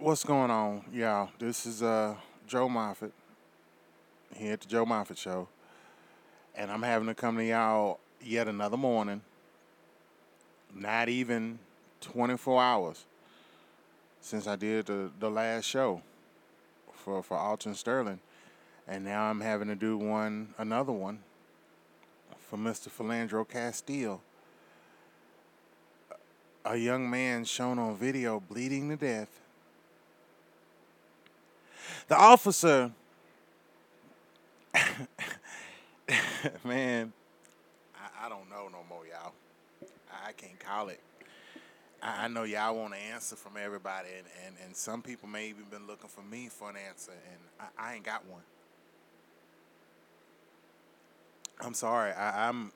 What's going on, y'all? This is uh, Joe Moffett here at the Joe Moffett Show, and I'm having to come to y'all yet another morning. Not even 24 hours since I did the, the last show for for Alton Sterling, and now I'm having to do one another one for Mr. Philando Castile. A young man shown on video bleeding to death the officer, man, I, I, don't know no more, y'all. I, I can't call it. I, I know y'all want an answer from everybody, and, and, and some people may even been looking for me for an answer, and I, I ain't got one. I'm sorry. I, I'm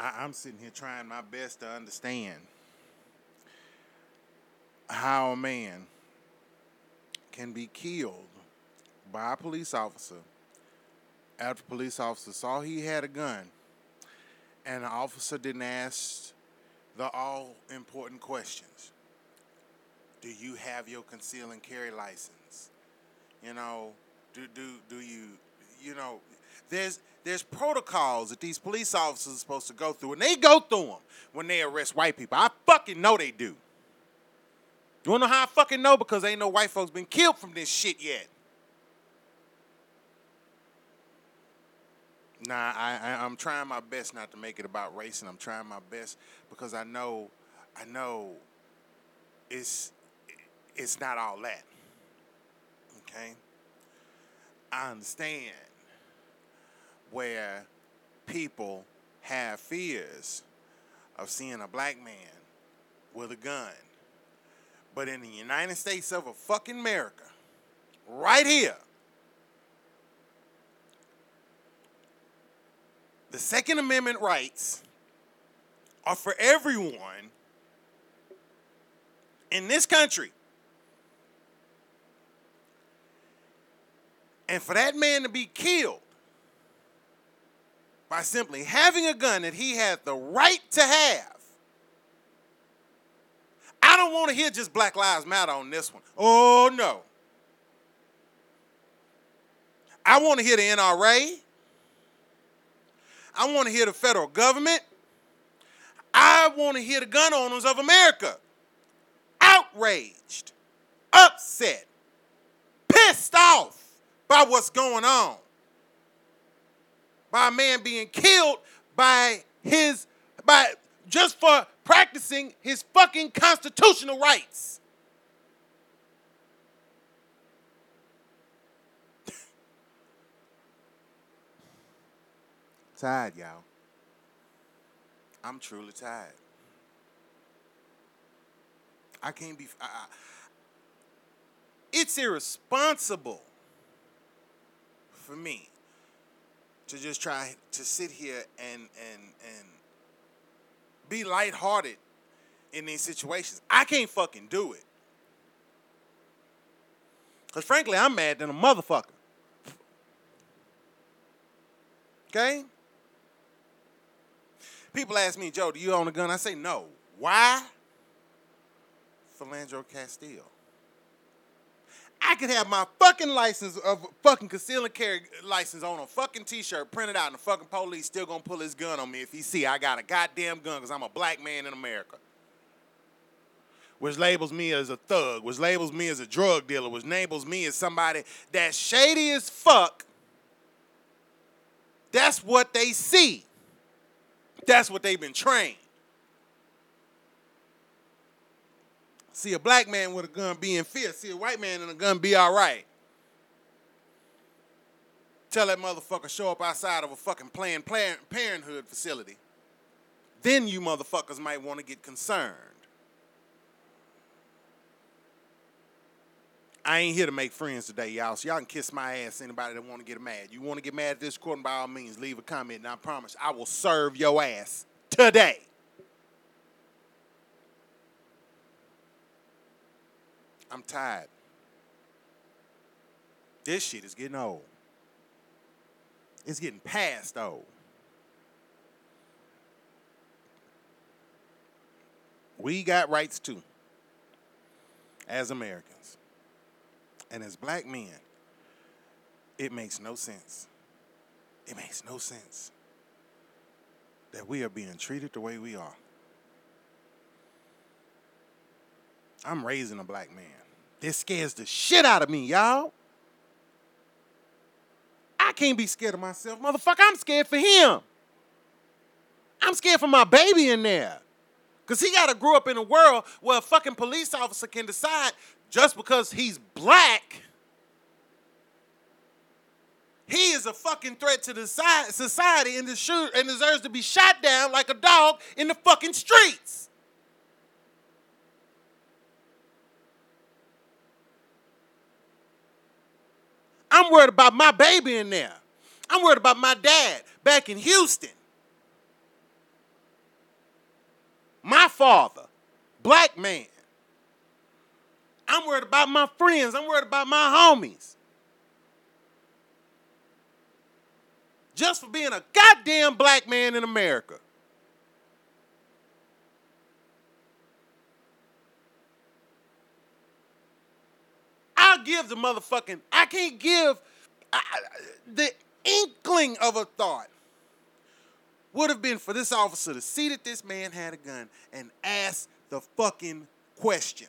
I, I'm sitting here trying my best to understand how a man can be killed by a police officer after police officer saw he had a gun and the officer didn't ask the all important questions. Do you have your conceal and carry license? You know, do do do you you know, there's there's protocols that these police officers are supposed to go through, and they go through them when they arrest white people. I fucking know they do. You wanna know how I fucking know? Because ain't no white folks been killed from this shit yet. Nah, I, I am trying my best not to make it about race, and I'm trying my best because I know, I know, it's it's not all that. Okay. I understand where people have fears of seeing a black man with a gun. But in the United States of a fucking America, right here, the Second Amendment rights are for everyone in this country. And for that man to be killed by simply having a gun that he had the right to have, I don't want to hear just Black Lives Matter on this one. Oh, no. I want to hear the NRA. I want to hear the federal government. I want to hear the gun owners of America outraged, upset, pissed off by what's going on. By a man being killed by his by just for practicing his fucking constitutional rights. Tired, y'all. I'm truly tired. I can't be. I, I, it's irresponsible for me to just try to sit here and and and be lighthearted in these situations. I can't fucking do it. Cause frankly, I'm mad than a motherfucker. Okay? People ask me, Joe, do you own a gun? I say no. Why? Philando Castile. I could have my fucking license of fucking conceal and carry license on a fucking t-shirt printed out and the fucking police still gonna pull his gun on me if he see I got a goddamn gun because I'm a black man in America. Which labels me as a thug, which labels me as a drug dealer, which labels me as somebody that's shady as fuck. That's what they see. That's what they've been trained. See a black man with a gun be in fear. See a white man in a gun be all right. Tell that motherfucker show up outside of a fucking Planned Parenthood facility. Then you motherfuckers might want to get concerned. I ain't here to make friends today, y'all. So y'all can kiss my ass. Anybody that want to get mad. You want to get mad at this recording, by all means, leave a comment, and I promise I will serve your ass today. I'm tired. This shit is getting old. It's getting past old. We got rights too, as Americans. And as black men, it makes no sense. It makes no sense that we are being treated the way we are. I'm raising a black man. This scares the shit out of me, y'all. I can't be scared of myself. Motherfucker, I'm scared for him. I'm scared for my baby in there. Because he got to grow up in a world where a fucking police officer can decide just because he's black, he is a fucking threat to the society and, and deserves to be shot down like a dog in the fucking streets. I'm worried about my baby in there. I'm worried about my dad back in Houston. My father, black man. I'm worried about my friends. I'm worried about my homies. Just for being a goddamn black man in America. I'll give the motherfucking, I can't give I, the inkling of a thought would have been for this officer to see that this man had a gun and ask the fucking question.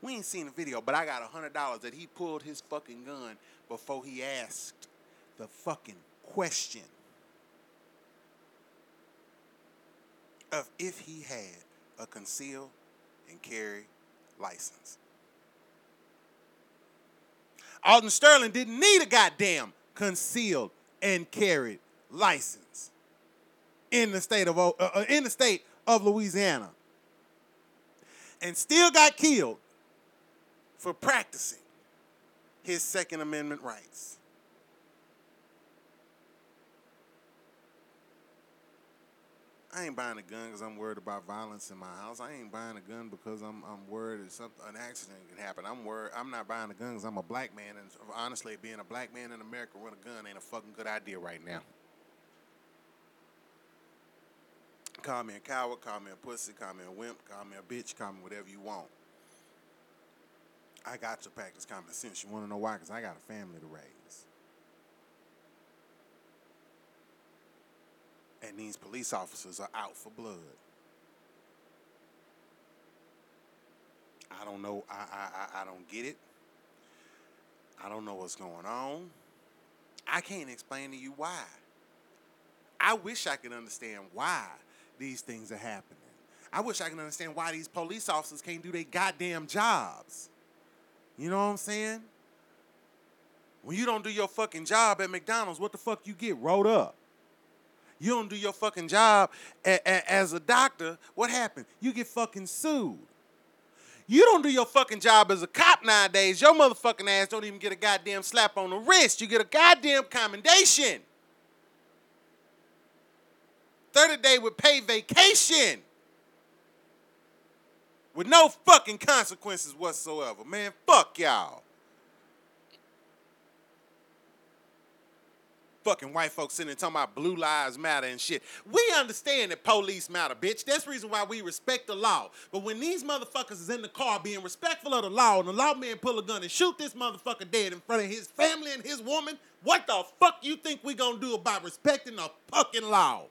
We ain't seen the video, but I got a hundred dollars that he pulled his fucking gun before he asked the fucking question of if he had a concealed and carry license. Alton Sterling didn't need a goddamn concealed and carried license in the state of uh, uh, in the state of Louisiana, and still got killed for practicing his Second Amendment rights. I ain't buying a gun because I'm worried about violence in my house. I ain't buying a gun because I'm I'm worried that something an accident can happen. I'm worried. I'm not buying a gun because I'm a black man, and honestly, being a black man in America with a gun ain't a fucking good idea right now. Call me a coward, call me a pussy, call me a wimp, call me a bitch, call me whatever you want. I got to practice common sense. You want to know why? Because I got a family to raise. And these police officers are out for blood. I don't know. I, I, I don't get it. I don't know what's going on. I can't explain to you why. I wish I could understand why these things are happening. I wish I could understand why these police officers can't do their goddamn jobs. You know what I'm saying? When you don't do your fucking job at McDonald's, what the fuck you get? Rolled up. You don't do your fucking job a- a- as a doctor, what happens? You get fucking sued. You don't do your fucking job as a cop nowadays, your motherfucking ass don't even get a goddamn slap on the wrist. You get a goddamn commendation. 30 day with pay vacation. With no fucking consequences whatsoever. Man, fuck y'all. fucking white folks sitting there talking about blue lives matter and shit. We understand that police matter, bitch. That's the reason why we respect the law. But when these motherfuckers is in the car being respectful of the law and the lawman pull a gun and shoot this motherfucker dead in front of his family and his woman, what the fuck you think we gonna do about respecting the fucking law?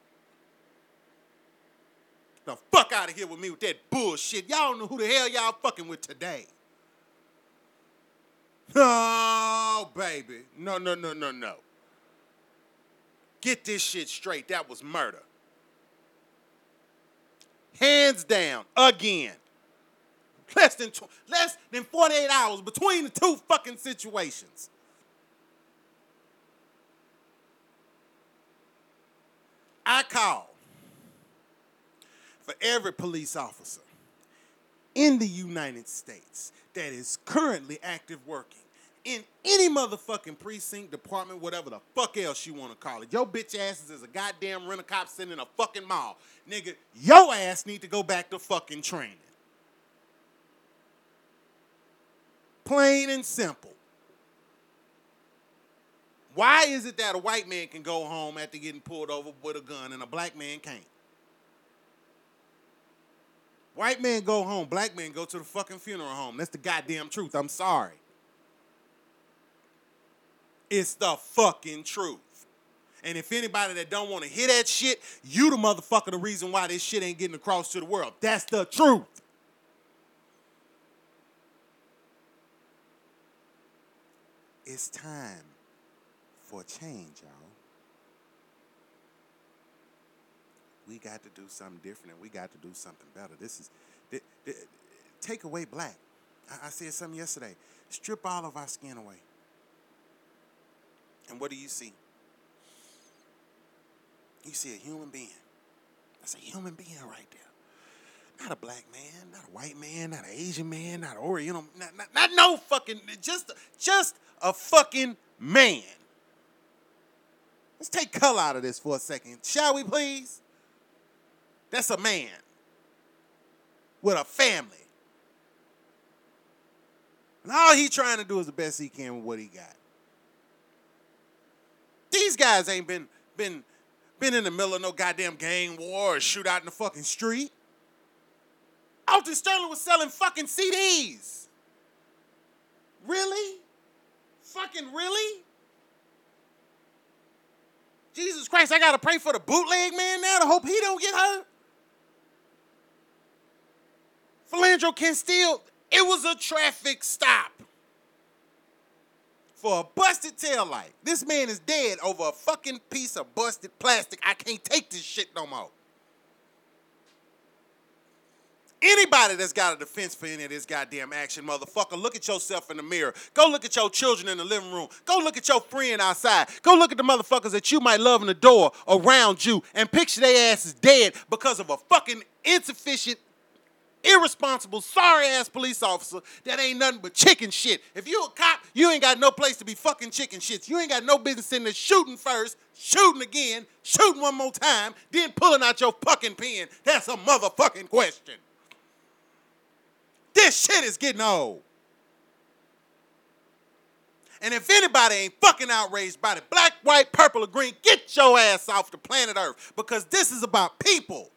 The fuck out of here with me with that bullshit. Y'all know who the hell y'all fucking with today. Oh, baby. No, no, no, no, no. Get this shit straight. That was murder. Hands down, again. Less than tw- less than 48 hours between the two fucking situations. I call for every police officer in the United States that is currently active working in any motherfucking precinct, department, whatever the fuck else you want to call it. Your bitch asses is a goddamn rent a cop sitting in a fucking mall. Nigga, your ass need to go back to fucking training. Plain and simple. Why is it that a white man can go home after getting pulled over with a gun and a black man can't? White men go home, black men go to the fucking funeral home. That's the goddamn truth. I'm sorry. It's the fucking truth. And if anybody that don't want to hear that shit, you the motherfucker the reason why this shit ain't getting across to the world. That's the truth. It's time for change, y'all. We got to do something different and we got to do something better. This is, th- th- take away black. I, I said something yesterday. Strip all of our skin away. And what do you see? You see a human being. That's a human being right there. Not a black man, not a white man, not an Asian man, not an Oriental, not, not, not no fucking, just, just a fucking man. Let's take color out of this for a second, shall we please? That's a man with a family. And all he trying to do is the best he can with what he got. These guys ain't been been been in the middle of no goddamn gang war or shootout in the fucking street. Alton Sterling was selling fucking CDs. Really? Fucking really? Jesus Christ, I gotta pray for the bootleg man now to hope he don't get hurt. Philando Castile, it was a traffic stop for a busted tail light. This man is dead over a fucking piece of busted plastic. I can't take this shit no more. Anybody that's got a defense for any of this goddamn action, motherfucker, look at yourself in the mirror. Go look at your children in the living room. Go look at your friend outside. Go look at the motherfuckers that you might love in the door around you and picture their asses dead because of a fucking insufficient irresponsible, sorry ass police officer that ain't nothing but chicken shit. If you a cop, you ain't got no place to be fucking chicken shits. You ain't got no business in there shooting first, shooting again, shooting one more time, then pulling out your fucking pen. That's a motherfucking question. This shit is getting old. And if anybody ain't fucking outraged by the black, white, purple, or green, get your ass off the planet Earth because this is about people.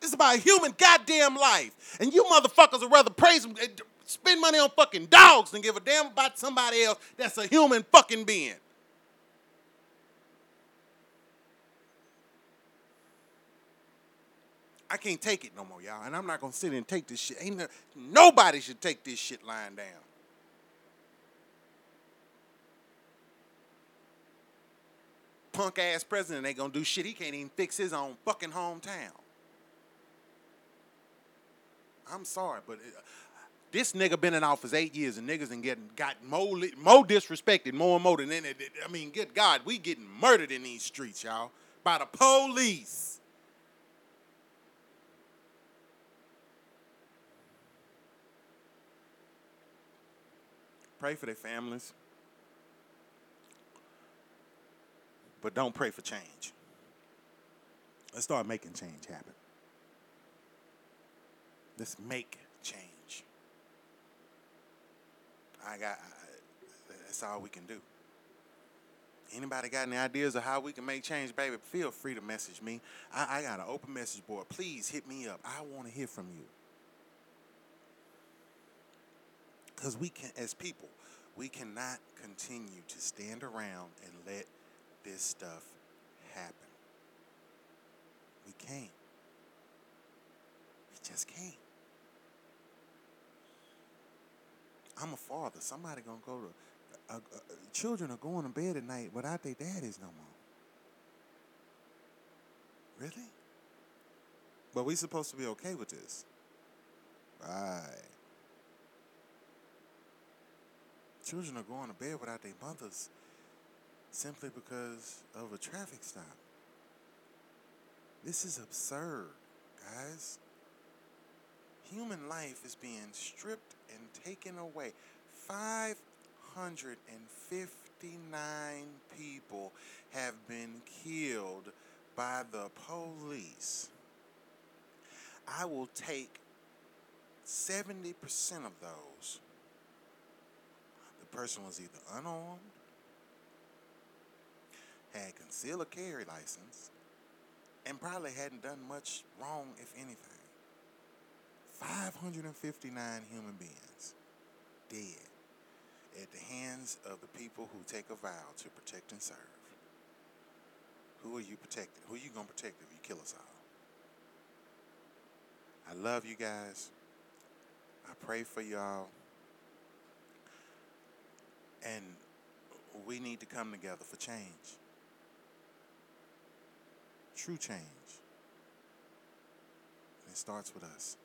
This is about human goddamn life. And you motherfuckers would rather praise them, eh, spend money on fucking dogs than give a damn about somebody else that's a human fucking being. I can't take it no more, y'all. And I'm not gonna sit and take this shit. Ain't no, nobody should take this shit lying down. Punk ass president ain't gonna do shit. He can't even fix his own fucking hometown. I'm sorry, but uh, this nigga been in office eight years and niggas and getting got more more disrespected more and more than any. I mean, good God, we getting murdered in these streets, y'all, by the police. Pray for their families, but don't pray for change. Let's start making change happen. Let's make change. I got. I, that's all we can do. Anybody got any ideas of how we can make change, baby? Feel free to message me. I, I got an open message board. Please hit me up. I want to hear from you. Because we can, as people, we cannot continue to stand around and let this stuff happen. We can't. We just can't. I'm a father. Somebody gonna go to. Uh, uh, children are going to bed at night without their daddies no more. Really? But we supposed to be okay with this. Right. Children are going to bed without their mothers simply because of a traffic stop. This is absurd, guys. Human life is being stripped and taken away. 559 people have been killed by the police. I will take 70% of those. The person was either unarmed, had concealed carry license, and probably hadn't done much wrong, if anything. 559 human beings dead at the hands of the people who take a vow to protect and serve. Who are you protecting? Who are you going to protect if you kill us all? I love you guys. I pray for y'all. And we need to come together for change. True change. And it starts with us.